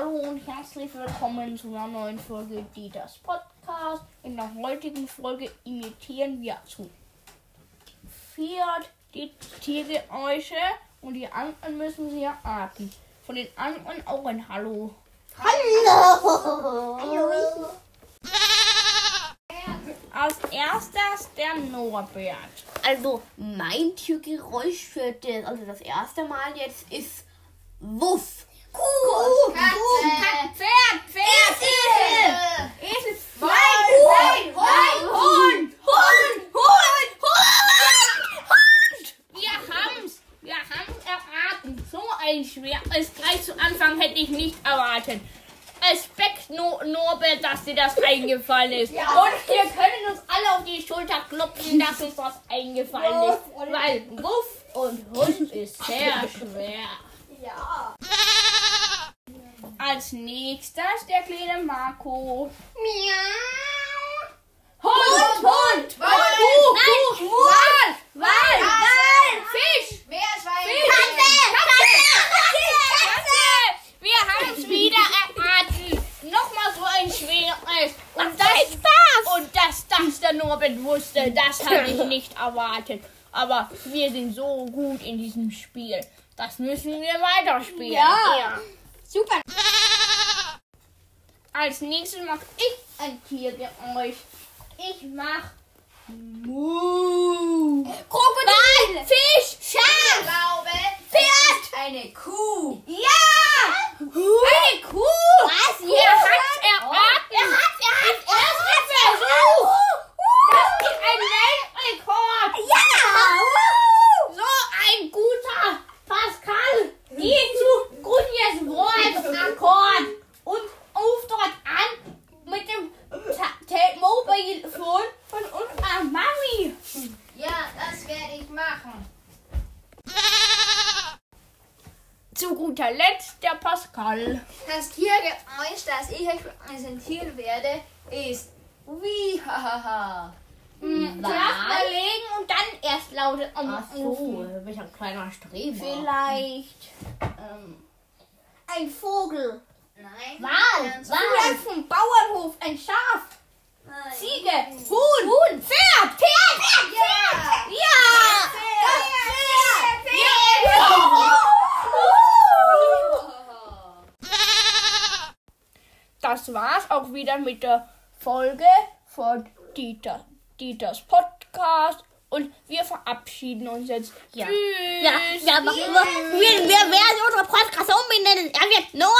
Hallo und herzlich willkommen zu einer neuen Folge Dieters Podcast. In der heutigen Folge imitieren wir zu viert die Tiergeräusche und die anderen müssen sie erraten. Von den anderen auch ein Hallo. Hallo. Hallo. Als erstes der Norbert. Also mein Tiergeräusch für das, also das erste Mal jetzt ist Wuff. Kuh, Katze, Pferd, Pferd, Esel, Esel, Schwein, Schwein, Schwein, Hund, Hund, Hund, Hund. Wir haben's, wir haben's erraten. So ein schweres gleich zu Anfang hätte ich nicht erwartet. Respekt, no Norbert, dass dir das eingefallen ist. Ja. Und wir können uns alle auf die Schulter klopfen, dass uns das eingefallen ist. Weil Wuff und Hund ist sehr schwer. Ja. Als nächstes der kleine Marco. Miau. Hund, Hund, Wal, Kuh, nein, Kuh, Wal, Wal, Wal, Wal, Fisch, Meerschwein. Katze, Katze. Katze! Wir haben es wieder erraten. Nochmal so ein schweres. Und das, und dass das der Norbert wusste, das habe ich nicht erwartet. Aber wir sind so gut in diesem Spiel. Das müssen wir weiterspielen. Ja. Super. Als nächstes mache ich ein Tiergeräusch. Ich mach Mu. Krokodil. Fisch. Schaf. glaube, Pferd. Eine Kuh. Ja! Eine Kuh! Was? Er hat's erraten! Er hat, er hat, er hat Erster Versuch! Das ist ein Weltrekord! Ja. So ein guter Pascal! Geh zu Gunjes Wortakkord und ruf dort an mit dem Ta- Ta- Mobile Phone von unserer Mami! Ja, das werde ich machen. Zu guter Letzt der Pascal. Das Tiergeräusch, das ich euch präsentieren werde, ist wie hahaha. Hm? Zuerst überlegen und dann erst lautet Ach so, ein kleiner Streber. Vielleicht ähm, ein Vogel. Nein. Wal. Ganz Vielleicht vom Bauernhof ein Schaf. Nein. Ziege. Huhn. Huhn. Pferd. Pferd. Pferd. Ja. Ja. Pferd. Pferd. Ja. Das war's auch wieder mit der Folge von Dieter, Dieters Podcast. Und wir verabschieden uns jetzt. Ja. Tschüss. Ja, ja, aber wir, wir, werden unsere Podcast umbenennen. Er wird Norbert